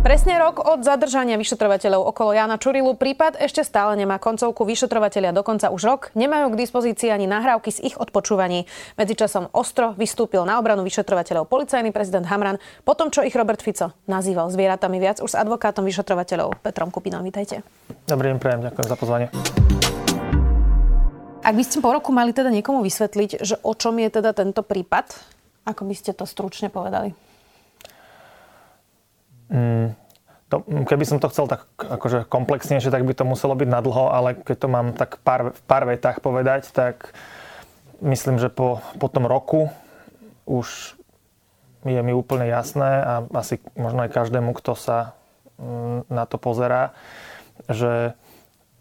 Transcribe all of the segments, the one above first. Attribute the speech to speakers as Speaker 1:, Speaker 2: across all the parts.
Speaker 1: Presne rok od zadržania vyšetrovateľov okolo Jana Čurilu prípad ešte stále nemá koncovku. Vyšetrovateľia dokonca už rok nemajú k dispozícii ani nahrávky z ich odpočúvaní. Medzičasom ostro vystúpil na obranu vyšetrovateľov policajný prezident Hamran, potom čo ich Robert Fico nazýval zvieratami viac už s advokátom vyšetrovateľov Petrom Kupinom. Vítajte.
Speaker 2: Dobrý deň, prejem, ďakujem za pozvanie.
Speaker 1: Ak by ste po roku mali teda niekomu vysvetliť, že o čom je teda tento prípad, ako by ste to stručne povedali?
Speaker 2: Mm, to, keby som to chcel tak akože komplexnejšie, tak by to muselo byť na dlho, ale keď to mám tak pár, v pár vetách povedať, tak myslím, že po, po tom roku už je mi úplne jasné a asi možno aj každému, kto sa mm, na to pozerá, že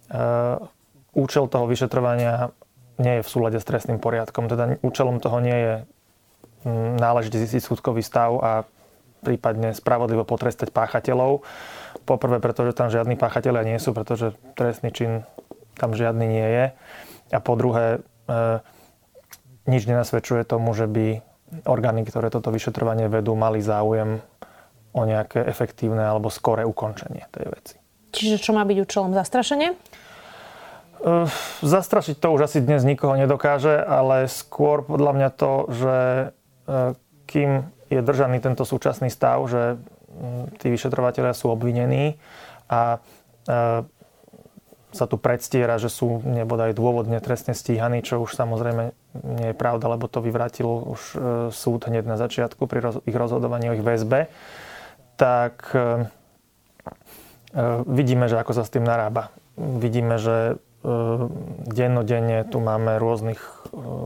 Speaker 2: e, účel toho vyšetrovania nie je v súlade s trestným poriadkom. Teda účelom toho nie je mm, náležite zistiť skutkový stav a prípadne spravodlivo potrestať páchateľov. Poprvé, pretože tam žiadni páchatelia nie sú, pretože trestný čin tam žiadny nie je. A po druhé, e, nič nenasvedčuje tomu, že by orgány, ktoré toto vyšetrovanie vedú, mali záujem o nejaké efektívne alebo skoré ukončenie tej veci.
Speaker 1: Čiže čo má byť účelom zastrašenie?
Speaker 2: Uh, zastrašiť to už asi dnes nikoho nedokáže, ale skôr podľa mňa to, že uh, kým je držaný tento súčasný stav, že tí vyšetrovateľia sú obvinení a e, sa tu predstiera, že sú nebodaj dôvodne trestne stíhaní, čo už samozrejme nie je pravda, lebo to vyvrátil už e, súd hneď na začiatku pri ich rozhodovaní o ich väzbe, tak e, vidíme, že ako sa s tým narába. Vidíme, že dennodenne tu máme rôznych,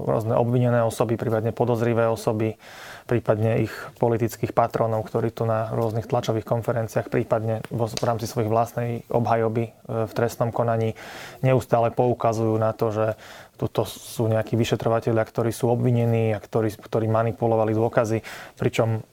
Speaker 2: rôzne obvinené osoby, prípadne podozrivé osoby, prípadne ich politických patronov, ktorí tu na rôznych tlačových konferenciách, prípadne v rámci svojich vlastnej obhajoby e, v trestnom konaní neustále poukazujú na to, že tuto sú nejakí vyšetrovateľia, ktorí sú obvinení a ktorí, ktorí manipulovali dôkazy, pričom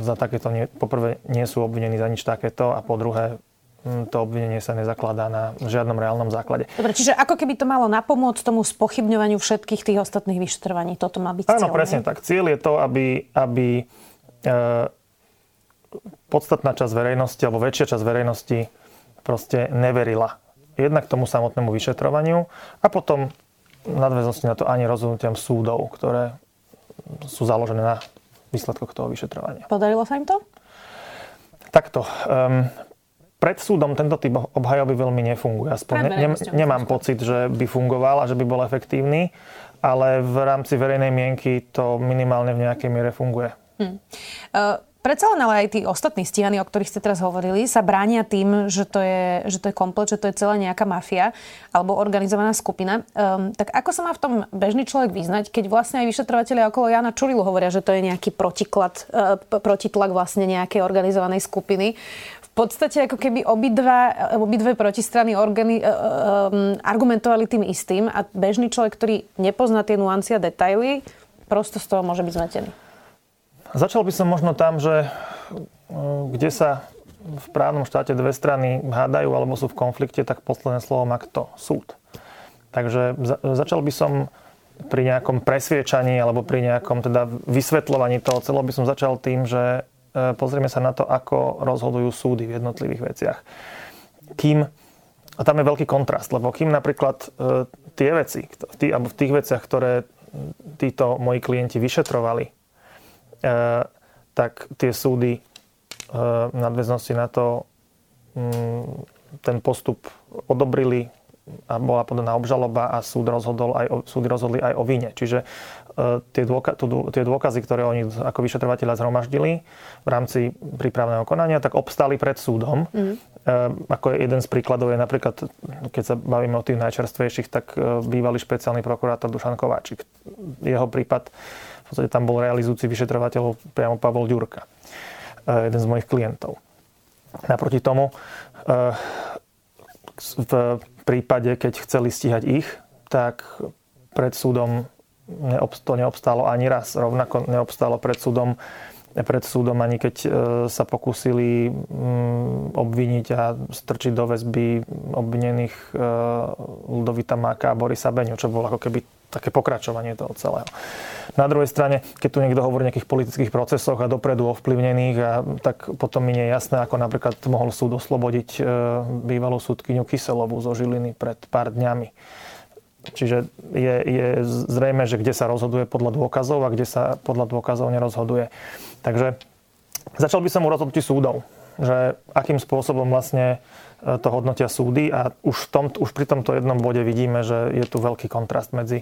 Speaker 2: za takéto nie, poprvé nie sú obvinení za nič takéto a po druhé to obvinenie sa nezakladá na žiadnom reálnom základe.
Speaker 1: Dobre, čiže ako keby to malo napomôcť tomu spochybňovaniu všetkých tých ostatných vyšetrovaní. Toto má byť
Speaker 2: Áno, presne ne? tak. Cieľ je to, aby, aby e, podstatná časť verejnosti alebo väčšia časť verejnosti proste neverila jednak tomu samotnému vyšetrovaniu a potom nadväznosti na to ani rozhodnutiam súdov, ktoré sú založené na výsledkoch toho vyšetrovania.
Speaker 1: Podarilo sa im to?
Speaker 2: Takto. Um, pred súdom tento typ obhajoby veľmi nefunguje. Aspoň ne, ne, nemám pocit, že by fungoval a že by bol efektívny, ale v rámci verejnej mienky to minimálne v nejakej miere funguje. Hmm.
Speaker 1: Uh, Predsa len ale aj tí ostatní stíhaní, o ktorých ste teraz hovorili, sa bránia tým, že to je, že to je komplet, že to je celá nejaká mafia alebo organizovaná skupina. Um, tak ako sa má v tom bežný človek vyznať, keď vlastne aj vyšetrovateľia okolo Jana Čurilu hovoria, že to je nejaký protiklad, uh, protitlak vlastne nejakej organizovanej skupiny podstate ako keby obidva, obidve protistrany organi, um, argumentovali tým istým a bežný človek, ktorý nepozná tie nuancie a detaily, prosto z toho môže byť zmetený.
Speaker 2: Začal by som možno tam, že kde sa v právnom štáte dve strany hádajú alebo sú v konflikte, tak posledné slovo má kto? Súd. Takže za, začal by som pri nejakom presviečaní alebo pri nejakom teda vysvetľovaní toho celého by som začal tým, že E, pozrieme sa na to, ako rozhodujú súdy v jednotlivých veciach. Kým, a tam je veľký kontrast, lebo kým napríklad e, tie veci, tý, alebo v tých veciach, ktoré títo moji klienti vyšetrovali, e, tak tie súdy v nadväznosti na to ten postup odobrili a bola podaná obžaloba a súd rozhodol aj o, súdy rozhodli aj o vine. Čiže tie, dôka, tie dôkazy, ktoré oni ako vyšetrovateľa zhromaždili v rámci prípravného konania, tak obstali pred súdom. Mm. Ako jeden z príkladov je napríklad, keď sa bavíme o tých najčerstvejších, tak e, bývalý špeciálny prokurátor Dušan Kováčik. Jeho prípad, v podstate tam bol realizujúci vyšetrovateľov priamo Pavol Ďurka. E, jeden z mojich klientov. Naproti tomu, e, v prípade, keď chceli stíhať ich, tak pred súdom to neobstálo ani raz. Rovnako neobstálo pred súdom pred súdom, ani keď sa pokúsili mm, obviniť a strčiť do väzby obvinených Ludovita Máka a Borisa Beňu, čo bolo ako keby také pokračovanie toho celého. Na druhej strane, keď tu niekto hovorí o nejakých politických procesoch a dopredu ovplyvnených, a, tak potom mi nie je jasné, ako napríklad mohol súd oslobodiť e, bývalú súdkyňu Kyselovú zo Žiliny pred pár dňami. Čiže je, je zrejme, že kde sa rozhoduje podľa dôkazov a kde sa podľa dôkazov nerozhoduje. Takže začal by som u rozhodnutí súdov, že akým spôsobom vlastne E, to hodnotia súdy a už, v tom, už pri tomto jednom bode vidíme, že je tu veľký kontrast medzi,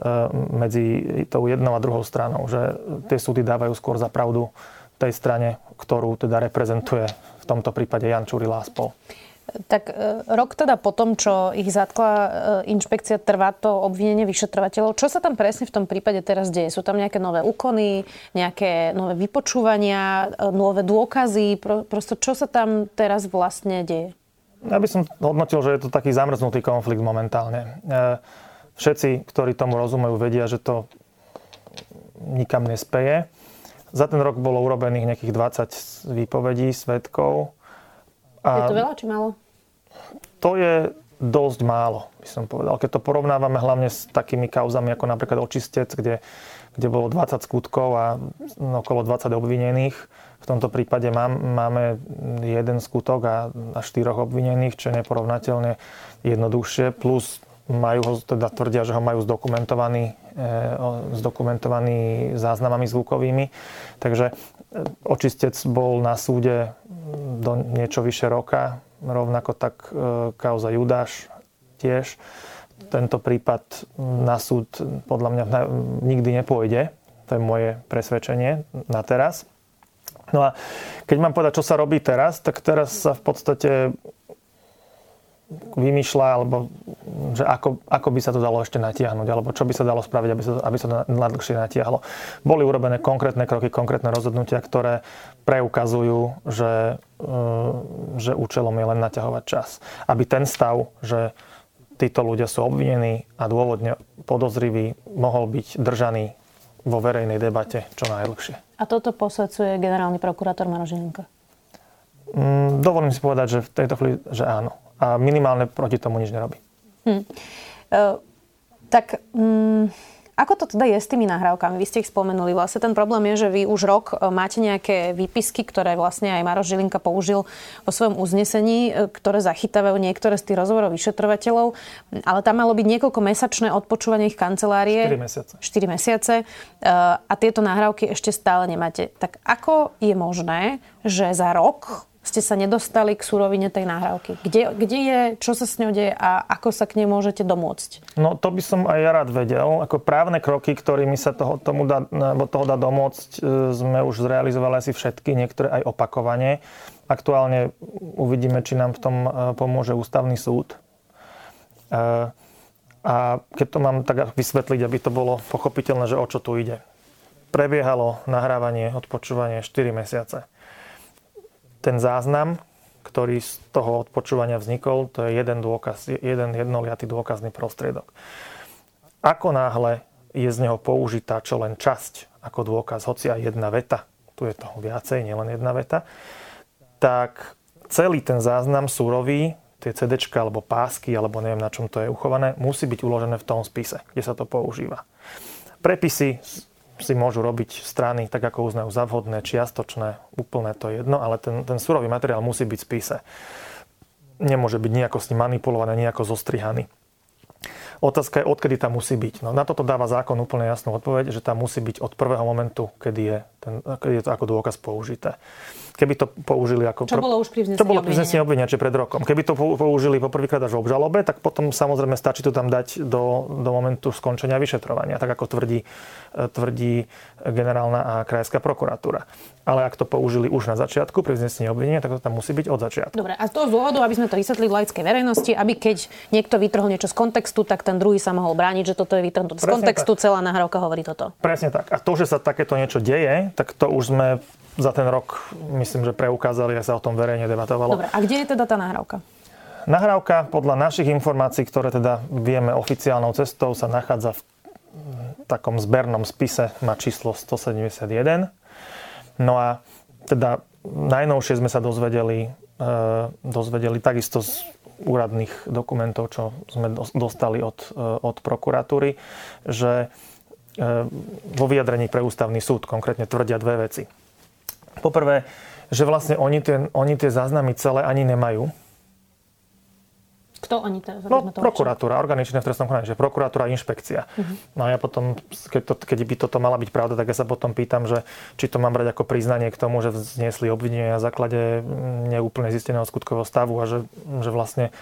Speaker 2: e, medzi tou jednou a druhou stranou, že tie súdy dávajú skôr za pravdu tej strane, ktorú teda reprezentuje v tomto prípade Jan Čurila a spol.
Speaker 1: Tak e, rok teda po tom, čo ich zatkla inšpekcia, trvá to obvinenie vyšetrovateľov. Čo sa tam presne v tom prípade teraz deje? Sú tam nejaké nové úkony, nejaké nové vypočúvania, nové dôkazy? Prosto čo sa tam teraz vlastne deje?
Speaker 2: Ja by som hodnotil, že je to taký zamrznutý konflikt momentálne. E, všetci, ktorí tomu rozumejú, vedia, že to nikam nespeje. Za ten rok bolo urobených nejakých 20 výpovedí svetkov.
Speaker 1: A je to veľa či málo?
Speaker 2: To je dosť málo, by som povedal. Keď to porovnávame hlavne s takými kauzami ako napríklad očistec, kde, kde bolo 20 skutkov a okolo 20 obvinených, v tomto prípade mám, máme jeden skutok a, a štyroch obvinených, čo je neporovnateľne jednoduchšie, plus majú ho, teda tvrdia, že ho majú zdokumentovaný, e, zdokumentovaný záznamami zvukovými. Takže e, očistec bol na súde do niečo vyše roka, rovnako tak e, kauza Judáš tiež. Tento prípad na súd podľa mňa nikdy nepôjde. To je moje presvedčenie na teraz. No a keď mám povedať, čo sa robí teraz, tak teraz sa v podstate vymýšľa, alebo že ako, ako by sa to dalo ešte natiahnuť, alebo čo by sa dalo spraviť, aby sa, aby sa to najdlhšie natiahlo. Boli urobené konkrétne kroky, konkrétne rozhodnutia, ktoré preukazujú, že, e, že účelom je len naťahovať čas. Aby ten stav, že títo ľudia sú obvinení a dôvodne podozriví, mohol byť držaný vo verejnej debate čo najdlhšie.
Speaker 1: A toto posvedcuje generálny prokurátor Marožienko?
Speaker 2: Mm, dovolím si povedať, že v tejto chvíli, že áno. A minimálne proti tomu nič nerobí. Hm.
Speaker 1: Uh, tak... Um ako to teda je s tými nahrávkami? Vy ste ich spomenuli. Vlastne ten problém je, že vy už rok e, máte nejaké výpisky, ktoré vlastne aj Maroš Žilinka použil vo svojom uznesení, e, ktoré zachytávajú niektoré z tých rozhovorov vyšetrovateľov, ale tam malo byť niekoľko mesačné odpočúvanie ich kancelárie.
Speaker 2: 4 mesiace.
Speaker 1: 4 mesiace. A tieto nahrávky ešte stále nemáte. Tak ako je možné, že za rok ste sa nedostali k surovine tej nahrávky? Kde, kde je, čo sa s ňou deje a ako sa k nej môžete domôcť?
Speaker 2: No to by som aj ja rád vedel. Ako právne kroky, ktorými sa toho, tomu dá, toho dá domôcť, e, sme už zrealizovali asi všetky, niektoré aj opakovane. Aktuálne uvidíme, či nám v tom e, pomôže ústavný súd. E, a keď to mám tak vysvetliť, aby to bolo pochopiteľné, že o čo tu ide. Prebiehalo nahrávanie, odpočúvanie 4 mesiace ten záznam, ktorý z toho odpočúvania vznikol, to je jeden dôkaz, jeden jednoliatý dôkazný prostriedok. Ako náhle je z neho použitá čo len časť ako dôkaz, hoci aj jedna veta, tu je toho viacej, nielen jedna veta, tak celý ten záznam súrový, tie CD alebo pásky, alebo neviem na čom to je uchované, musí byť uložené v tom spise, kde sa to používa. Prepisy si môžu robiť strany tak, ako uznajú za vhodné, čiastočné, úplne to je jedno, ale ten, ten surový materiál musí byť v spise. Nemôže byť nejako s ním manipulovaný, nejako zostrihaný. Otázka je, odkedy tam musí byť. No, na toto dáva zákon úplne jasnú odpoveď, že tam musí byť od prvého momentu, kedy je, ten, kedy je to ako dôkaz použité keby to použili ako...
Speaker 1: Čo bolo už pri
Speaker 2: vznesení To bolo pri vznesení obvinenia, či pred rokom. Keby to použili poprvýkrát až v obžalobe, tak potom samozrejme stačí to tam dať do, do momentu skončenia vyšetrovania, tak ako tvrdí, e, tvrdí generálna a krajská prokuratúra. Ale ak to použili už na začiatku pri vznesení obvinenia, tak to tam musí byť od začiatku.
Speaker 1: Dobre, a z toho dôvodu, aby sme to vysvetlili v laickej verejnosti, aby keď niekto vytrhol niečo z kontextu, tak ten druhý sa mohol brániť, že toto je vytrhnuté z kontextu, tak. celá nahrávka hovorí toto.
Speaker 2: Presne tak. A to, že sa takéto niečo deje, tak to už sme za ten rok myslím, že preukázali a sa o tom verejne debatovalo.
Speaker 1: Dobre, a kde je teda tá nahrávka?
Speaker 2: Nahrávka podľa našich informácií, ktoré teda vieme oficiálnou cestou, sa nachádza v takom zbernom spise, má číslo 171. No a teda najnovšie sme sa dozvedeli, e, dozvedeli takisto z úradných dokumentov, čo sme dostali od, e, od prokuratúry, že vo vyjadrení pre ústavný súd konkrétne tvrdia dve veci. Poprvé, že vlastne oni tie, oni tie záznamy celé ani nemajú,
Speaker 1: kto oni teraz?
Speaker 2: No, prokuratúra, orgány činné v trestnom konaní, že prokuratúra inšpekcia. Uh-huh. No a ja potom, keď, to, keď by toto mala byť pravda, tak ja sa potom pýtam, že či to mám brať ako priznanie k tomu, že vzniesli obvinenie na základe neúplne zisteného skutkového stavu a že, že vlastne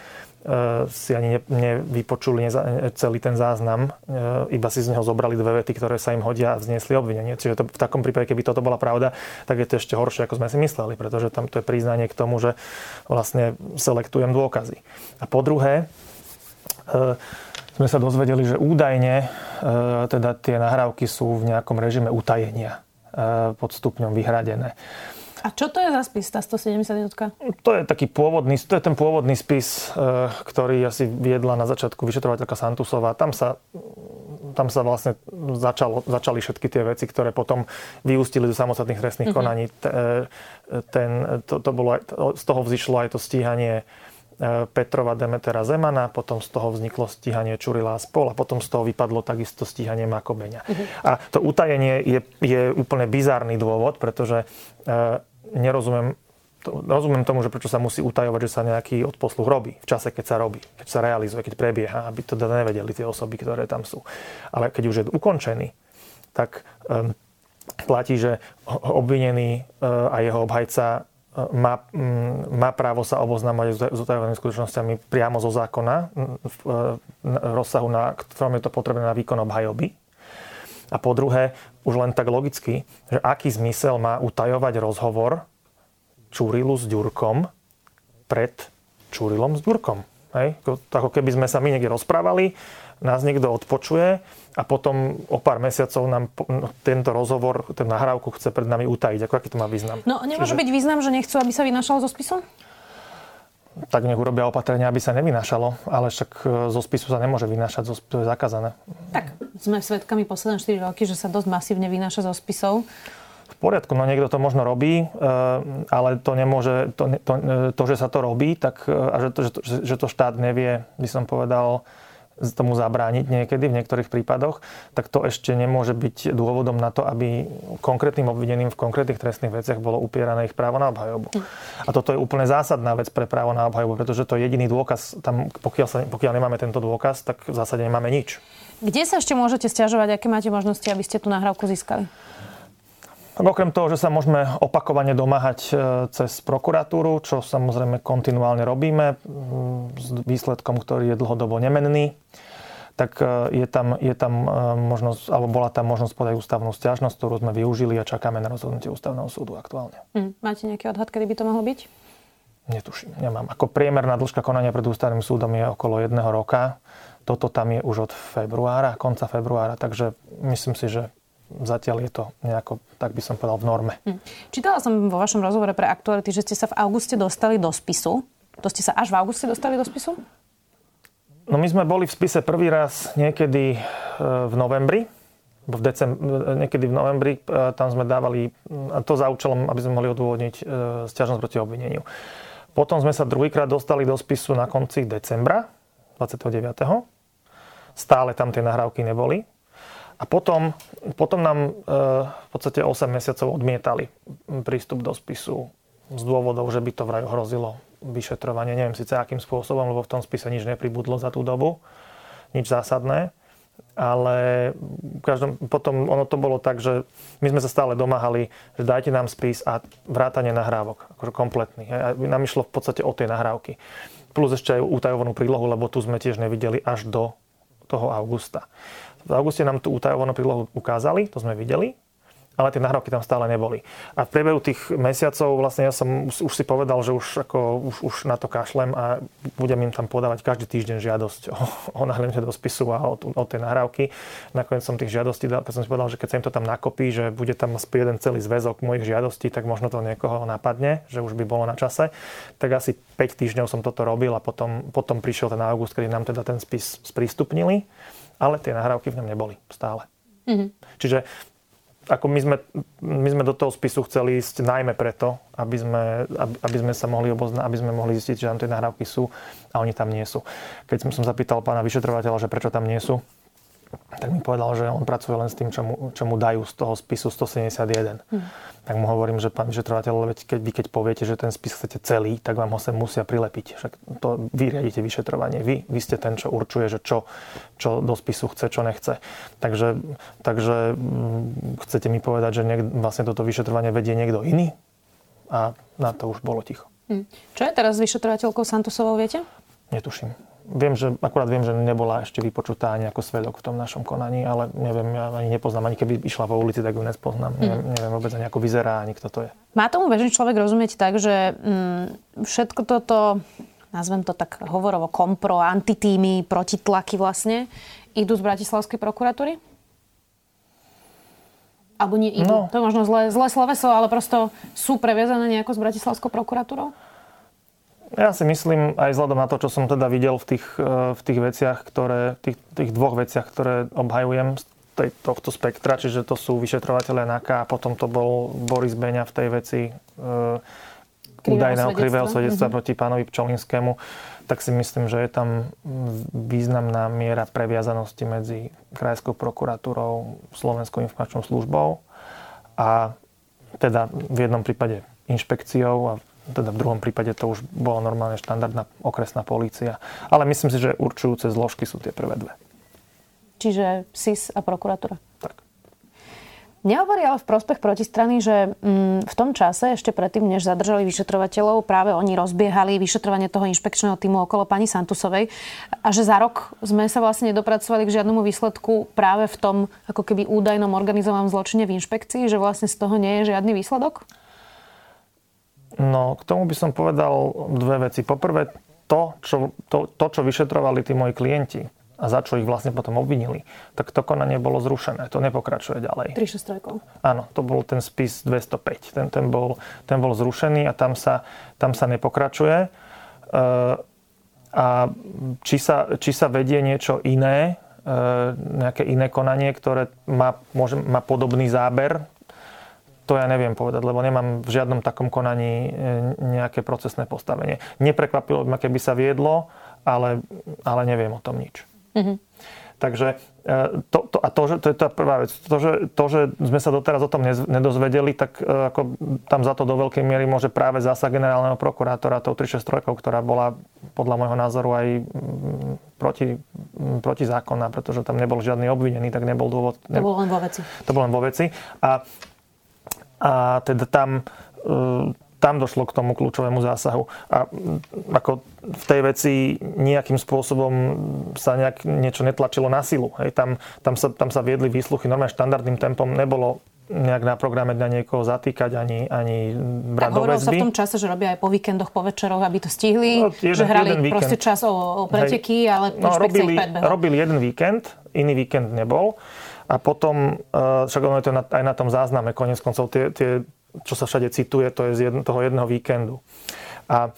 Speaker 2: si ani nevypočuli celý ten záznam, e, iba si z neho zobrali dve vety, ktoré sa im hodia a vzniesli obvinenie. Čiže to, v takom prípade, keby toto bola pravda, tak je to ešte horšie, ako sme si mysleli, pretože tam to je priznanie k tomu, že vlastne selektujem dôkazy. A po druhé, e, sme sa dozvedeli, že údajne teda tie nahrávky sú v nejakom režime utajenia pod stupňom vyhradené.
Speaker 1: A čo to je za spis, tá 170
Speaker 2: To je taký pôvodný, to je ten pôvodný spis, e, ktorý asi viedla na začiatku vyšetrovateľka Santusová. Tam sa, tam sa vlastne začalo, začali všetky tie veci, ktoré potom vyústili do samostatných trestných mm-hmm. konaní. E, ten, to, to bolo, z toho vzýšlo aj to stíhanie Petrova Demetera Zemana, potom z toho vzniklo stíhanie Čurila a spol a potom z toho vypadlo takisto stíhanie Makobeňa. Uh-huh. A to utajenie je, je úplne bizárny dôvod, pretože nerozumiem to, rozumiem tomu, že prečo sa musí utajovať, že sa nejaký odposluch robí v čase, keď sa robí, keď sa realizuje, keď prebieha, aby to teda nevedeli tie osoby, ktoré tam sú. Ale keď už je ukončený, tak um, platí, že obvinený uh, a jeho obhajca má, um, má právo sa oboznávať s utajovanými skutočnosťami priamo zo zákona uh, v rozsahu, na ktorom je to potrebné na výkon obhajoby. A po druhé, už len tak logicky, že aký zmysel má utajovať rozhovor Čurilu s Ďurkom pred Čurilom s Ďurkom. Hej? Ako keby sme sa my niekde rozprávali, nás niekto odpočuje a potom o pár mesiacov nám no, tento rozhovor, ten nahrávku chce pred nami utajiť. Ako aký to má význam?
Speaker 1: No nemôže Čiže... byť význam, že nechcú, aby sa vynašalo zo spisu?
Speaker 2: tak nech urobia opatrenia, aby sa nevynášalo, ale však e, zo spisu sa nemôže vynášať, spisu je zakázané.
Speaker 1: Tak, sme svedkami posledné 4 roky, že sa dosť masívne vynáša zo spisov.
Speaker 2: V poriadku, no niekto to možno robí, e, ale to nemôže, to, to, e, to že sa to robí, tak, a že to, že, to, že to štát nevie, by som povedal, tomu zabrániť niekedy v niektorých prípadoch, tak to ešte nemôže byť dôvodom na to, aby konkrétnym obvideným v konkrétnych trestných veciach bolo upierané ich právo na obhajobu. A toto je úplne zásadná vec pre právo na obhajobu, pretože to je jediný dôkaz. Tam, pokiaľ, sa, pokiaľ nemáme tento dôkaz, tak v zásade nemáme nič.
Speaker 1: Kde sa ešte môžete stiažovať? Aké máte možnosti, aby ste tú nahrávku získali?
Speaker 2: Tak okrem toho, že sa môžeme opakovane domáhať e, cez prokuratúru, čo samozrejme kontinuálne robíme s výsledkom, ktorý je dlhodobo nemenný, tak e, je tam, je tam e, možnosť, alebo bola tam možnosť podať ústavnú stiažnosť, ktorú sme využili a čakáme na rozhodnutie ústavného súdu aktuálne.
Speaker 1: Hmm. Máte nejaký odhad, kedy by to mohlo byť?
Speaker 2: Netuším, nemám. Ako priemerná dĺžka konania pred ústavným súdom je okolo jedného roka. Toto tam je už od februára, konca februára, takže myslím si, že zatiaľ je to nejako, tak by som povedal, v norme. Hm.
Speaker 1: Čítala som vo vašom rozhovore pre aktuality, že ste sa v auguste dostali do spisu. To ste sa až v auguste dostali do spisu?
Speaker 2: No my sme boli v spise prvý raz niekedy e, v novembri. V decem, e, niekedy v novembri e, tam sme dávali, a to za účelom, aby sme mohli odôvodniť stiažnosť proti obvineniu. Potom sme sa druhýkrát dostali do spisu na konci decembra, 29. Stále tam tie nahrávky neboli. A potom, potom nám e, v podstate 8 mesiacov odmietali prístup do spisu z dôvodov, že by to vraj hrozilo vyšetrovanie. Neviem síce akým spôsobom, lebo v tom spise nič nepribudlo za tú dobu. Nič zásadné. Ale každom, potom ono to bolo tak, že my sme sa stále domáhali, že dajte nám spis a vrátanie nahrávok, akože kompletný. A nám išlo v podstate o tie nahrávky. Plus ešte aj utajovanú prílohu, lebo tu sme tiež nevideli až do toho augusta. V auguste nám tú utajovanú prílohu ukázali, to sme videli, ale tie nahrávky tam stále neboli. A v priebehu tých mesiacov vlastne ja som už, už si povedal, že už, ako, už, už na to kašlem a budem im tam podávať každý týždeň žiadosť o, o nahliadnutie do spisu a o, o tie nahrávky. Nakoniec som tých žiadostí dal, keď som si povedal, že keď sa im to tam nakopí, že bude tam jeden celý zväzok mojich žiadostí, tak možno to niekoho napadne, že už by bolo na čase. Tak asi 5 týždňov som toto robil a potom, potom prišiel ten august, kedy nám teda ten spis sprístupnili ale tie nahrávky v ňom neboli stále. Mm-hmm. Čiže ako my sme, my sme do toho spisu chceli ísť najmä preto, aby sme, aby, aby sme sa mohli obozna, aby sme mohli zistiť, že tam tie nahrávky sú a oni tam nie sú. Keď som, som zapýtal pána vyšetrovateľa, že prečo tam nie sú, tak mi povedal, že on pracuje len s tým, čo mu, čo mu dajú z toho spisu 171. Hmm. Tak mu hovorím, že pán vyšetrovateľ, keď vy keď poviete, že ten spis chcete celý, tak vám ho sem musia prilepiť. Však to vy riadite vyšetrovanie. Vy, vy ste ten, čo určuje, že čo, čo do spisu chce, čo nechce. Takže, takže hm, chcete mi povedať, že niek, vlastne toto vyšetrovanie vedie niekto iný? A na to už bolo ticho. Hmm.
Speaker 1: Čo je teraz s vyšetrovateľkou Santosovou, viete?
Speaker 2: Netuším. Viem, že akurát viem, že nebola ešte vypočutá ani ako svedok v tom našom konaní, ale neviem, ja ani nepoznám, ani keby išla po ulici, tak ju nespoznám. Mm. Neviem, neviem vôbec ani ako vyzerá, ani kto to je.
Speaker 1: Má tomu bežný človek rozumieť tak, že mm, všetko toto, nazvem to tak hovorovo, kompro, antitýmy, protitlaky vlastne, idú z Bratislavskej prokuratúry? Alebo nie idú? No. To je možno zlé, zlé sloveso, ale prosto sú previazané nejako s Bratislavskou prokuratúrou?
Speaker 2: Ja si myslím, aj vzhľadom na to, čo som teda videl v tých, e, v tých veciach, ktoré, tých, tých dvoch veciach, ktoré obhajujem z tej, tohto spektra, čiže to sú vyšetrovateľe NAKA a potom to bol Boris Beňa v tej veci e, údajného krivého svedectva mm-hmm. proti pánovi Pčolinskému, tak si myslím, že je tam významná miera previazanosti medzi Krajskou prokuratúrou, Slovenskou informačnou službou a teda v jednom prípade inšpekciou a teda v druhom prípade to už bola normálne štandardná okresná polícia. Ale myslím si, že určujúce zložky sú tie prvé dve.
Speaker 1: Čiže SIS a prokuratúra.
Speaker 2: Tak.
Speaker 1: Nehovorí ale v prospech protistrany, že mm, v tom čase, ešte predtým, než zadržali vyšetrovateľov, práve oni rozbiehali vyšetrovanie toho inšpekčného týmu okolo pani Santusovej a že za rok sme sa vlastne nedopracovali k žiadnemu výsledku práve v tom ako keby údajnom organizovanom zločine v inšpekcii, že vlastne z toho nie je žiadny výsledok?
Speaker 2: No, k tomu by som povedal dve veci. Poprvé, to, čo, to, to, čo vyšetrovali tí moji klienti a za čo ich vlastne potom obvinili, tak to konanie bolo zrušené. To nepokračuje ďalej.
Speaker 1: 363.
Speaker 2: Áno, to bol ten spis 205. Ten, ten, bol, ten bol zrušený a tam sa, tam sa nepokračuje. E, a či sa, či sa vedie niečo iné, e, nejaké iné konanie, ktoré má, môže, má podobný záber, to ja neviem povedať, lebo nemám v žiadnom takom konaní e, nejaké procesné postavenie. Neprekvapilo by ma, keby sa viedlo, ale, ale neviem o tom nič. Mm-hmm. Takže e, to, to, a to, že, to je tá prvá vec. To že, to, že sme sa doteraz o tom nedozvedeli, tak e, ako tam za to do veľkej miery môže práve zásah generálneho prokurátora tou 363, ktorá bola podľa môjho názoru aj proti, protizákonná, pretože tam nebol žiadny obvinený, tak nebol dôvod.
Speaker 1: To bolo len vo veci.
Speaker 2: To bolo len vo veci. A a teda tam e, tam došlo k tomu kľúčovému zásahu. A ako v tej veci nejakým spôsobom sa nejak niečo netlačilo na silu. Hej, tam, tam, sa, tam sa viedli výsluchy normálne štandardným tempom. Nebolo nejak na programe na niekoho zatýkať, ani, ani brať do väzby.
Speaker 1: sa v tom čase, že robia aj po víkendoch, po večeroch, aby to stihli, no, jeden, že hrali jeden proste čas o, o preteky, Hej. ale no,
Speaker 2: robili, robili jeden víkend, iný víkend nebol. A potom, eh, však ono je to aj na tom zázname, konec koncov, tie, tie, čo sa všade cituje, to je z jedno, toho jedného víkendu. A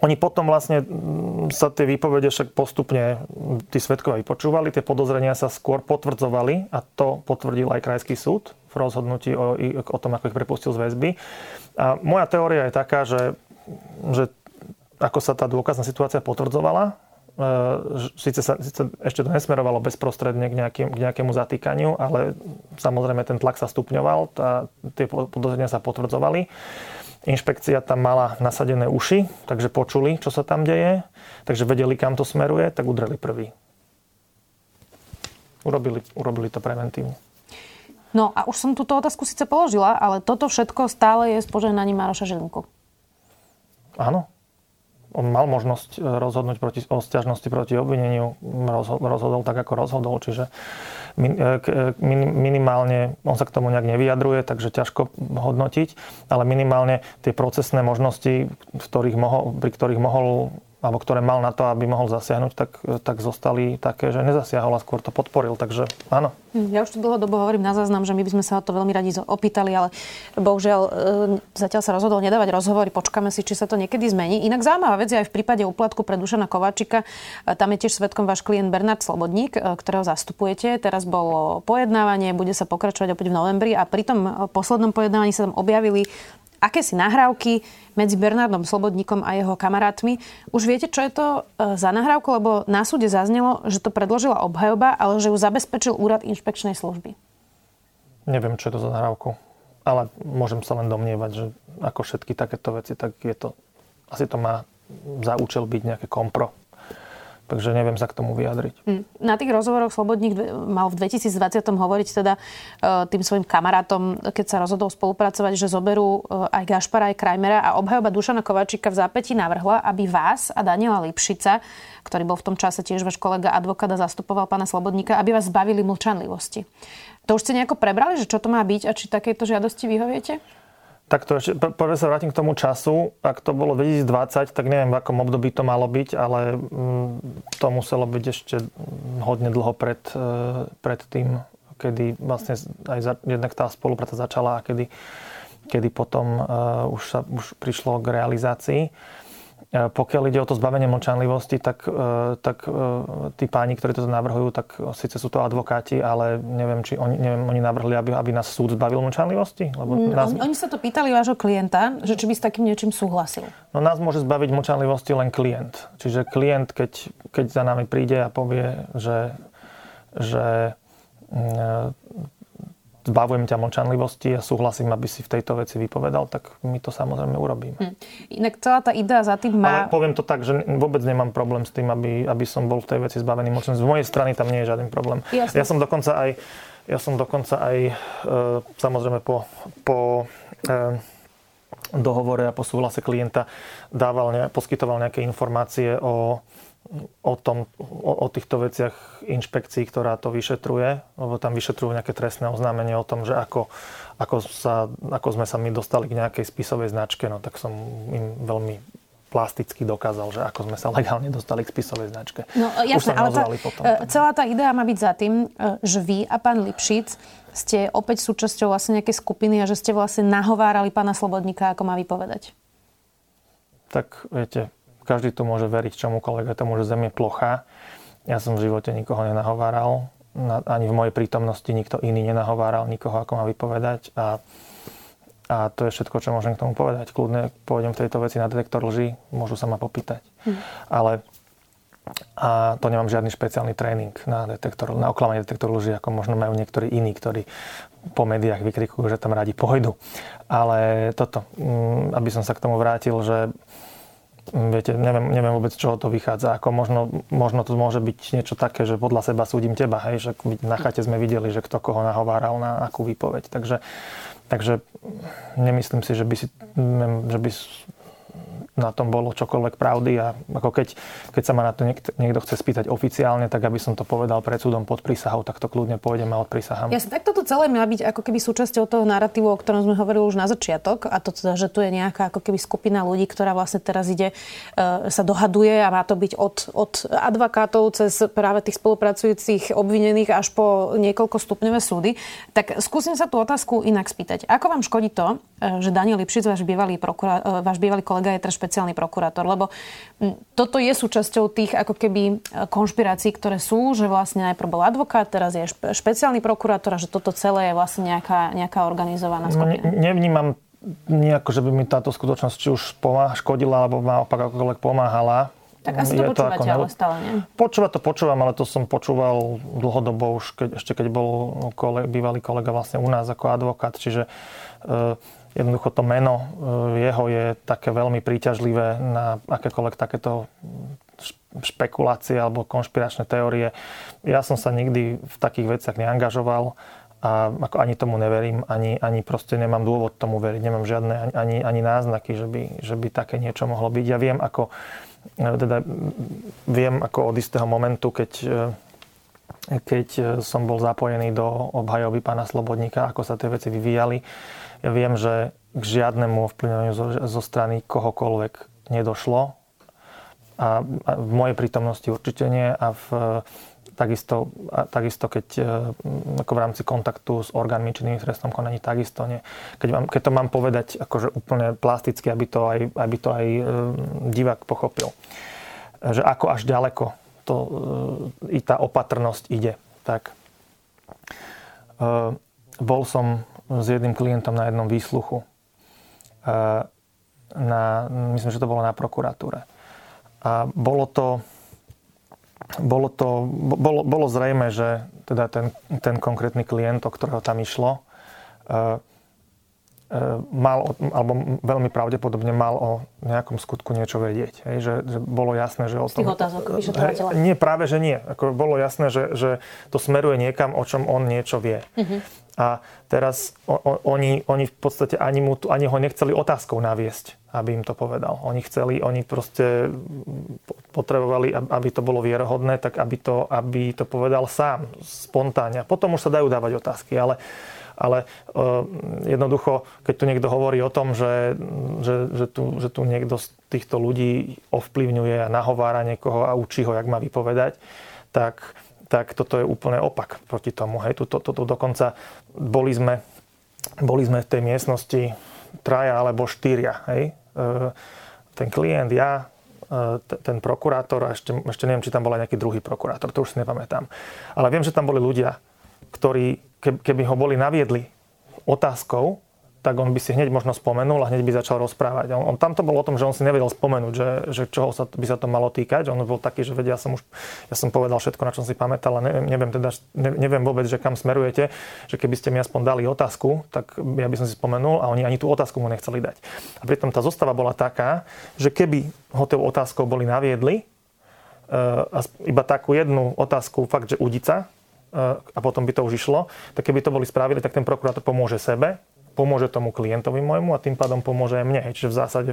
Speaker 2: oni potom vlastne mm, sa tie výpovede však postupne mm, tí svetkovia vypočúvali, tie podozrenia sa skôr potvrdzovali a to potvrdil aj krajský súd v rozhodnutí o, o tom, ako ich prepustil z väzby. A moja teória je taká, že, že ako sa tá dôkazná situácia potvrdzovala, síce, sa, síce ešte to nesmerovalo bezprostredne k, nejakým, k nejakému zatýkaniu, ale samozrejme ten tlak sa stupňoval, tá, tie podozrenia sa potvrdzovali. Inšpekcia tam mala nasadené uši, takže počuli, čo sa tam deje, takže vedeli, kam to smeruje, tak udreli prvý. Urobili, urobili to preventívne.
Speaker 1: No a už som túto otázku síce položila, ale toto všetko stále je s požehnaním Maroša Žilinku.
Speaker 2: Áno, on mal možnosť e, rozhodnúť proti, o stiažnosti proti obvineniu, rozhodol tak, ako rozhodol, čiže e, e, minimálne, on sa k tomu nejak nevyjadruje, takže ťažko hodnotiť, ale minimálne tie procesné možnosti, v ktorých mohol, pri ktorých mohol alebo ktoré mal na to, aby mohol zasiahnuť, tak, tak zostali také, že nezasiahol a skôr to podporil. Takže áno.
Speaker 1: Hm, ja už tu dlhodobo hovorím na záznam, že my by sme sa o to veľmi radi opýtali, ale bohužiaľ e, zatiaľ sa rozhodol nedávať rozhovory. Počkáme si, či sa to niekedy zmení. Inak zaujímavá vec je aj v prípade úplatku pre Dušana Kováčika. E, tam je tiež svetkom váš klient Bernard Slobodník, e, ktorého zastupujete. Teraz bolo pojednávanie, bude sa pokračovať opäť v novembri a pri tom poslednom pojednávaní sa tam objavili akési nahrávky medzi Bernardom Slobodníkom a jeho kamarátmi. Už viete, čo je to e, za nahrávku? Lebo na súde zaznelo, že to predložila obhajoba, ale že ju zabezpečil úrad inšpekčnej služby.
Speaker 2: Neviem, čo je to za nahrávku. Ale môžem sa len domnievať, že ako všetky takéto veci, tak je to, asi to má za účel byť nejaké kompro Takže neviem sa k tomu vyjadriť. Hm.
Speaker 1: Na tých rozhovoroch Slobodník mal v 2020 hovoriť teda e, tým svojim kamarátom, keď sa rozhodol spolupracovať, že zoberú e, aj Gašpara, aj Krajmera a obhajoba Dušana Kovačíka v zápäti navrhla, aby vás a Daniela Lipšica, ktorý bol v tom čase tiež váš kolega advokát a zastupoval pána Slobodníka, aby vás zbavili mlčanlivosti. To už ste nejako prebrali, že čo to má byť a či takéto žiadosti vyhoviete?
Speaker 2: Tak to ešte, prvé sa vrátim k tomu času. Ak to bolo 2020, tak neviem, v akom období to malo byť, ale mm, to muselo byť ešte hodne dlho pred, e, pred tým, kedy vlastne aj za, jednak tá spolupráca začala a kedy, kedy potom uh, už, sa, už prišlo k realizácii. E, pokiaľ ide o to zbavenie mlčanlivosti, tak, e, tak e, tí páni, ktorí to navrhujú, tak síce sú to advokáti, ale neviem, či oni, neviem, oni navrhli, aby, aby nás súd zbavil mlčanlivosti?
Speaker 1: Lebo mm, nás... Oni sa to pýtali vášho klienta, že či by s takým niečím súhlasil.
Speaker 2: No nás môže zbaviť mlčanlivosti len klient. Čiže klient, keď, keď za nami príde a povie, že, že zbavujem ťa mlčanlivosti a súhlasím, aby si v tejto veci vypovedal, tak my to samozrejme urobíme. Hm.
Speaker 1: Inak celá tá idea za tým má...
Speaker 2: Ale poviem to tak, že vôbec nemám problém s tým, aby, aby som bol v tej veci zbavený mlčanlivosti. Z mojej strany tam nie je žiaden problém. Jasne. Ja som dokonca aj, ja som dokonca aj e, samozrejme po, po e, dohovore a po súhlase klienta dával, poskytoval nejaké informácie o o, tom, o, o týchto veciach inšpekcií, ktorá to vyšetruje, lebo tam vyšetrujú nejaké trestné oznámenie o tom, že ako, ako, sa, ako sme sa my dostali k nejakej spisovej značke, no tak som im veľmi plasticky dokázal, že ako sme sa legálne dostali k spisovej značke.
Speaker 1: No jasné, ale tá, potom. E, celá tá idea má byť za tým, e, že vy a pán Lipšic ste opäť súčasťou vlastne nejakej skupiny a že ste vlastne nahovárali pána Slobodníka, ako má vypovedať.
Speaker 2: Tak viete, každý tu môže veriť čomukoľvek, tomu, že Zem je plocha. Ja som v živote nikoho nenahováral, ani v mojej prítomnosti nikto iný nenahováral nikoho, ako má vypovedať. A, a to je všetko, čo môžem k tomu povedať. Kľudne pôjdem v tejto veci na detektor lži, môžu sa ma popýtať. Hm. Ale a to nemám žiadny špeciálny tréning na, detektor, na oklamanie detektoru lži, ako možno majú niektorí iní, ktorí po médiách vykrikujú, že tam radi pôjdu. Ale toto, mm, aby som sa k tomu vrátil, že viete, neviem, neviem vôbec, čo to vychádza. Ako možno, možno to môže byť niečo také, že podľa seba súdim teba, hej, že na chate sme videli, že kto koho nahováral na akú výpoveď. Takže, takže nemyslím si, že by, si, že by na tom bolo čokoľvek pravdy a ako keď, keď sa ma na to niekto, niekto chce spýtať oficiálne, tak aby som to povedal pred súdom pod prísahou, tak to kľudne pôjdeme od prísahám.
Speaker 1: Ja tak toto celé má byť ako keby súčasťou toho narratívu, o ktorom sme hovorili už na začiatok a to teda, že tu je nejaká ako keby skupina ľudí, ktorá vlastne teraz ide, e, sa dohaduje a má to byť od, od advokátov cez práve tých spolupracujúcich obvinených až po niekoľko stupňové súdy. Tak skúsim sa tú otázku inak spýtať. Ako vám škodí to, e, že Daniel Lipšic, váš bývalý, prokura, e, váš bývalý kolega je teraz špeciálny prokurátor, lebo toto je súčasťou tých ako keby e, konšpirácií, ktoré sú, že vlastne najprv bol advokát, teraz je špeciálny prokurátor a že toto celé je vlastne nejaká, nejaká organizovaná skupina.
Speaker 2: Ne, nevnímam nejako, že by mi táto skutočnosť či už škodila, alebo naopak akokoľvek pomáhala.
Speaker 1: Tak asi to počúvate, ale stále nie?
Speaker 2: Počúvať to počúvam, ale to som počúval dlhodobo už, keď, ešte keď bol kolega, bývalý kolega vlastne u nás ako advokát. Čiže e, jednoducho to meno e, jeho je také veľmi príťažlivé na akékoľvek takéto špekulácie alebo konšpiračné teórie. Ja som sa nikdy v takých veciach neangažoval a ako ani tomu neverím, ani, ani proste nemám dôvod tomu veriť, nemám žiadne ani, ani náznaky, že by, že by také niečo mohlo byť. Ja viem, ako, e, teda, viem ako od istého momentu, keď, e, keď som bol zapojený do obhajoby pána Slobodníka, ako sa tie veci vyvíjali, ja viem, že k žiadnemu ovplyvňovaniu zo, zo strany kohokoľvek nedošlo. a, a v mojej prítomnosti určite nie a v, takisto, a takisto keď e, ako v rámci kontaktu s orgánmi činnými v trestnom konaní, takisto nie. Keď, mám, keď to mám povedať akože úplne plasticky, aby to aj, aby to aj e, divák pochopil. Že ako až ďaleko to, i tá opatrnosť ide. Tak bol som s jedným klientom na jednom výsluchu. Na, myslím, že to bolo na prokuratúre. A bolo to, bolo, to, bolo, bolo zrejme, že teda ten, ten konkrétny klient, o ktorého tam išlo, E, mal, alebo veľmi pravdepodobne mal o nejakom skutku niečo vedieť. Hej, že, že bolo jasné, že o tom...
Speaker 1: Tých otázok vyšetrovateľa?
Speaker 2: Nie, práve, že nie. Ako bolo jasné, že, že to smeruje niekam, o čom on niečo vie. Uh-huh. A teraz o, o, oni, oni v podstate ani, mu, ani ho nechceli otázkou naviesť, aby im to povedal. Oni chceli, oni proste potrebovali, aby to bolo vierohodné, tak aby to, aby to povedal sám, spontánne. Potom už sa dajú dávať otázky, ale ale jednoducho, keď tu niekto hovorí o tom, že, že, že, tu, že tu niekto z týchto ľudí ovplyvňuje a nahovára niekoho a učí ho, jak má vypovedať, tak, tak toto je úplne opak proti tomu. Hej, tuto, tuto dokonca boli sme, boli sme v tej miestnosti traja alebo štyria. Hej? Uh, ten klient, ja, e, ten prokurátor a ešte, ešte neviem, či tam bol aj nejaký druhý prokurátor, to už si nepamätám. Ale viem, že tam boli ľudia, ktorí, keby ho boli naviedli otázkou, tak on by si hneď možno spomenul a hneď by začal rozprávať. On, on tam to bolo o tom, že on si nevedel spomenúť, že, že čoho sa, by sa to malo týkať. On bol taký, že vedia, ja som už ja som povedal všetko, na čo si pamätal, ale neviem, neviem, teda, neviem vôbec, že kam smerujete, že keby ste mi aspoň dali otázku, tak ja by som si spomenul a oni ani tú otázku mu nechceli dať. A pritom tá zostava bola taká, že keby ho tou otázkou boli naviedli, uh, iba takú jednu otázku, fakt, že udica, a potom by to už išlo, tak keby to boli spravili, tak ten prokurátor pomôže sebe, pomôže tomu klientovi môjmu a tým pádom pomôže aj mne. Čiže v zásade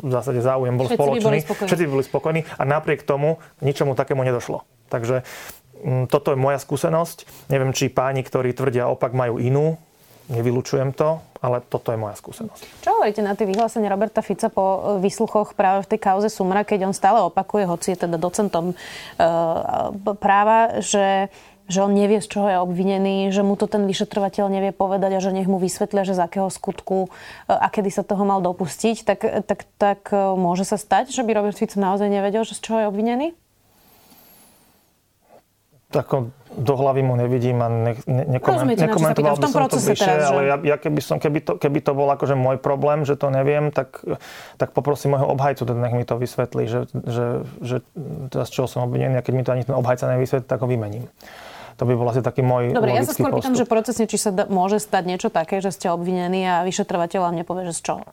Speaker 2: v zásade záujem bol
Speaker 1: Všetci
Speaker 2: spoločný.
Speaker 1: By
Speaker 2: Všetci by boli spokojní a napriek tomu ničomu takému nedošlo. Takže m, mm, toto je moja skúsenosť. Neviem, či páni, ktorí tvrdia opak, majú inú. Nevylučujem to, ale toto je moja skúsenosť.
Speaker 1: Čo hovoríte na tie vyhlásenia Roberta Fica po e, výsluchoch práve v tej kauze Sumra, keď on stále opakuje, hoci je teda docentom e, práva, že že on nevie, z čoho je obvinený, že mu to ten vyšetrovateľ nevie povedať a že nech mu vysvetlia, že z akého skutku e, a kedy sa toho mal dopustiť, tak, tak, tak e, môže sa stať, že by Robert Fico naozaj nevedel, že z čoho je obvinený?
Speaker 2: Tak do hlavy mu nevidím a ne, ne, nekoment, nekomentoval by som to bližšie, teraz, ale ja, ja keby, som, keby, to, keby to bol akože môj problém, že to neviem, tak, tak poprosím môjho obhajcu, teda nech mi to vysvetlí, že, že, že teda z čoho som obvinený a keď mi to ani ten obhajca nevysvetlí, tak ho vymením. To by bol asi taký môj
Speaker 1: Dobre, ja sa skôr pýtam, že procesne, či sa da, môže stať niečo také, že ste obvinení a vyšetrovateľ vám nepovie, že z čoho?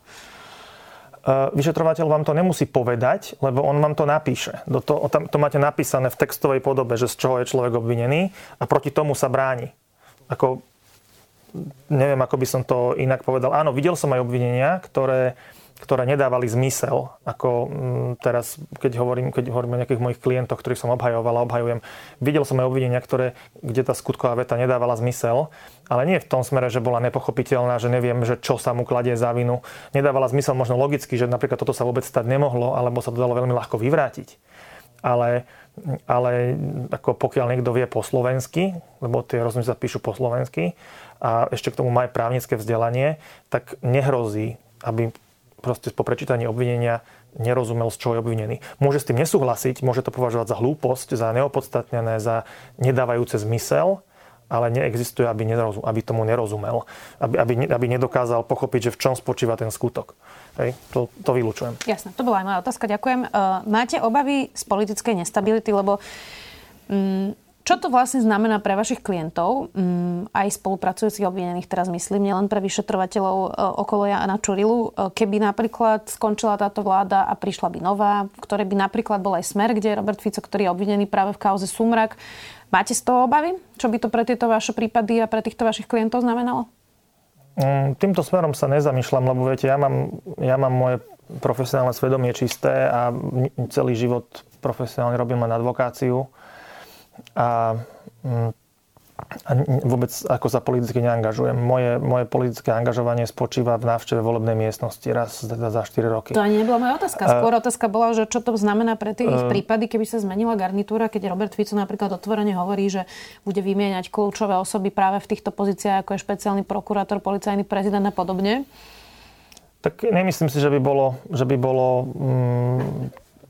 Speaker 2: Uh, vyšetrovateľ vám to nemusí povedať, lebo on vám to napíše. Do to, tam, to máte napísané v textovej podobe, že z čoho je človek obvinený a proti tomu sa bráni. Ako, neviem, ako by som to inak povedal. Áno, videl som aj obvinenia, ktoré ktoré nedávali zmysel, ako mm, teraz, keď hovorím, keď hovorím o nejakých mojich klientoch, ktorých som obhajoval a obhajujem. Videl som aj obvinenia, ktoré, kde tá skutková veta nedávala zmysel, ale nie v tom smere, že bola nepochopiteľná, že neviem, že čo sa mu kladie za vinu. Nedávala zmysel možno logicky, že napríklad toto sa vôbec stať nemohlo, alebo sa to dalo veľmi ľahko vyvrátiť. Ale, ale ako pokiaľ niekto vie po slovensky, lebo tie rozhodnutia sa píšu po slovensky a ešte k tomu má aj právnické vzdelanie, tak nehrozí, aby proste po prečítaní obvinenia nerozumel, z čoho je obvinený. Môže s tým nesúhlasiť, môže to považovať za hlúposť, za neopodstatnené, za nedávajúce zmysel, ale neexistuje, aby, nerozum, aby tomu nerozumel. Aby, aby, aby nedokázal pochopiť, že v čom spočíva ten skutok. Hej, to, to vylúčujem.
Speaker 1: Jasné, to bola aj moja otázka, ďakujem. Uh, máte obavy z politickej nestability, lebo um, čo to vlastne znamená pre vašich klientov, um, aj spolupracujúcich obvinených, teraz myslím, nielen pre vyšetrovateľov uh, okolo Jana Čurilu, uh, keby napríklad skončila táto vláda a prišla by nová, v ktorej by napríklad bol aj Smer, kde je Robert Fico, ktorý je obvinený práve v kauze Sumrak. Máte z toho obavy? Čo by to pre tieto vaše prípady a pre týchto vašich klientov znamenalo?
Speaker 2: Um, týmto smerom sa nezamýšľam, lebo viete, ja mám, ja mám moje profesionálne svedomie čisté a celý život profesionálne robím len advokáciu a mm, a vôbec ako sa politicky neangažujem. Moje, moje politické angažovanie spočíva v návšteve volebnej miestnosti raz teda za 4 roky.
Speaker 1: To ani nebola moja otázka. Skôr uh, otázka bola, že čo to znamená pre tie uh, prípady, keby sa zmenila garnitúra, keď Robert Fico napríklad otvorene hovorí, že bude vymieňať kľúčové osoby práve v týchto pozíciách, ako je špeciálny prokurátor, policajný prezident a podobne.
Speaker 2: Tak nemyslím si, že by bolo, že by bolo mm,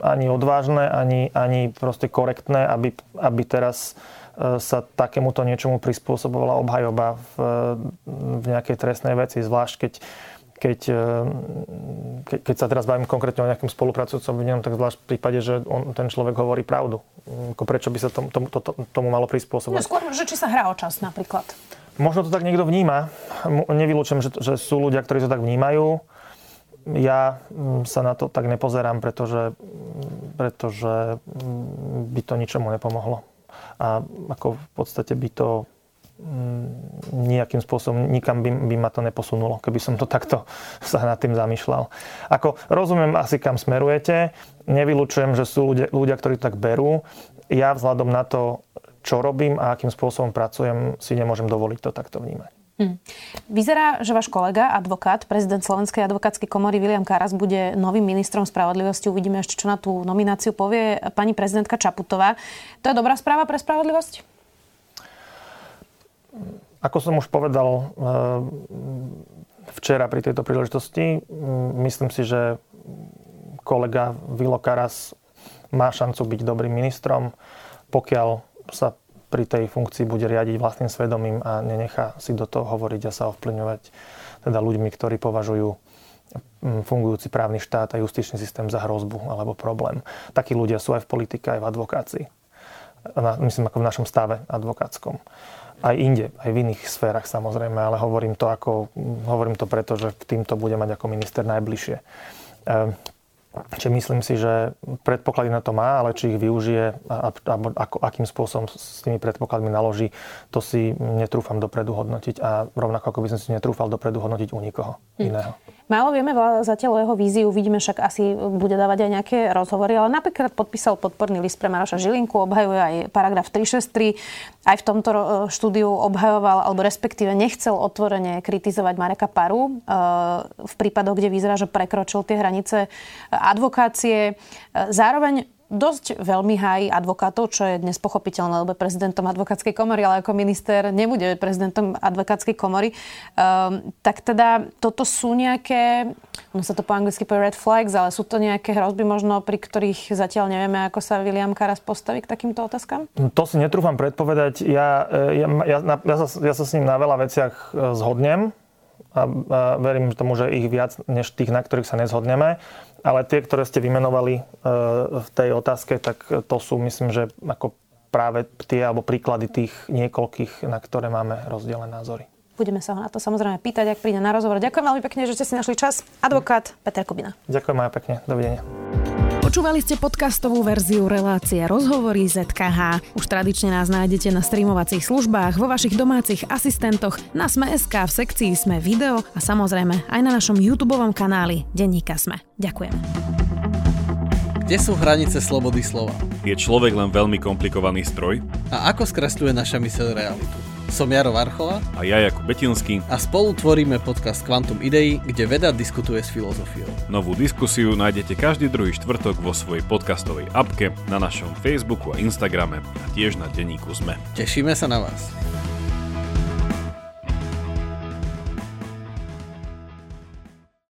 Speaker 2: ani odvážne, ani, ani proste korektné, aby, aby teraz sa takémuto niečomu prispôsobovala obhajoba v, v nejakej trestnej veci, zvlášť keď keď, e, ke, keď sa teraz bavím konkrétne o nejakom spolupracujúcom obvinenom, tak zvlášť v prípade, že on, ten človek hovorí pravdu. Ako prečo by sa tom, tom, to, tomu malo prispôsobovať?
Speaker 1: No, skôr, že či sa hrá o čas napríklad.
Speaker 2: Možno to tak niekto vníma. Nevylúčujem, že, že sú ľudia, ktorí to tak vnímajú. Ja sa na to tak nepozerám, pretože, pretože by to ničomu nepomohlo a ako v podstate by to mm, nejakým spôsobom nikam by, by ma to neposunulo, keby som to takto sa nad tým zamýšľal. Ako rozumiem asi, kam smerujete. Nevylučujem, že sú ľudia, ľudia, ktorí to tak berú. Ja vzhľadom na to, čo robím a akým spôsobom pracujem, si nemôžem dovoliť to takto vnímať. Hm.
Speaker 1: Vyzerá, že váš kolega, advokát, prezident Slovenskej advokátskej komory William Karas bude novým ministrom spravodlivosti. Uvidíme ešte, čo na tú nomináciu povie pani prezidentka Čaputová. To je dobrá správa pre spravodlivosť?
Speaker 2: Ako som už povedal eh, včera pri tejto príležitosti, myslím si, že kolega Vilo Karas má šancu byť dobrým ministrom, pokiaľ sa pri tej funkcii bude riadiť vlastným svedomím a nenechá si do toho hovoriť a sa ovplyvňovať teda ľuďmi, ktorí považujú mm, fungujúci právny štát a justičný systém za hrozbu alebo problém. Takí ľudia sú aj v politike, aj v advokácii. Myslím ako v našom stave advokátskom. Aj inde, aj v iných sférach samozrejme, ale hovorím to, ako, hovorím to preto, že týmto bude mať ako minister najbližšie. Ehm, Čiže myslím si, že predpoklady na to má, ale či ich využije a, a ako, akým spôsobom s tými predpokladmi naloží, to si netrúfam dopredu hodnotiť a rovnako ako by som si netrúfal dopredu hodnotiť u nikoho hm. iného.
Speaker 1: Málo vieme zatiaľ o jeho víziu, uvidíme však asi bude dávať aj nejaké rozhovory, ale napríklad podpísal podporný list pre Maroša Žilinku, obhajuje aj paragraf 363, aj v tomto štúdiu obhajoval, alebo respektíve nechcel otvorene kritizovať Mareka Paru e, v prípadoch, kde vyzerá, že prekročil tie hranice advokácie. E, zároveň dosť veľmi hájí advokátov, čo je dnes pochopiteľné, lebo prezidentom advokátskej komory, ale ako minister nebude prezidentom advokátskej komory. Um, tak teda toto sú nejaké, ono sa to po anglicky povie red flags, ale sú to nejaké hrozby možno, pri ktorých zatiaľ nevieme, ako sa William Karas postaví k takýmto otázkam?
Speaker 2: To si netrúfam predpovedať. Ja, ja, ja, ja, sa, ja sa s ním na veľa veciach e, zhodnem a, a verím tomu, že ich viac než tých, na ktorých sa nezhodneme. Ale tie, ktoré ste vymenovali e, v tej otázke, tak to sú, myslím, že ako práve tie alebo príklady tých niekoľkých, na ktoré máme rozdielne názory.
Speaker 1: Budeme sa ho na to samozrejme pýtať, ak príde na rozhovor. Ďakujem veľmi pekne, že ste si našli čas. Advokát Peter Kubina.
Speaker 2: Ďakujem aj pekne. Dovidenia.
Speaker 1: Počúvali ste podcastovú verziu relácie Rozhovory ZKH. Už tradične nás nájdete na streamovacích službách, vo vašich domácich asistentoch, na Sme.sk, v sekcii Sme video a samozrejme aj na našom YouTube kanáli Denníka Sme. Ďakujem.
Speaker 3: Kde sú hranice slobody slova?
Speaker 4: Je človek len veľmi komplikovaný stroj?
Speaker 3: A ako skresľuje naša myseľ realitu? Som Jaro Varchola
Speaker 4: a ja Jakub Betinský
Speaker 3: a spolu tvoríme podcast Quantum Idei, kde veda diskutuje s filozofiou.
Speaker 4: Novú diskusiu nájdete každý druhý štvrtok vo svojej podcastovej apke, na našom Facebooku a Instagrame a tiež na denníku ZME.
Speaker 3: Tešíme sa na vás.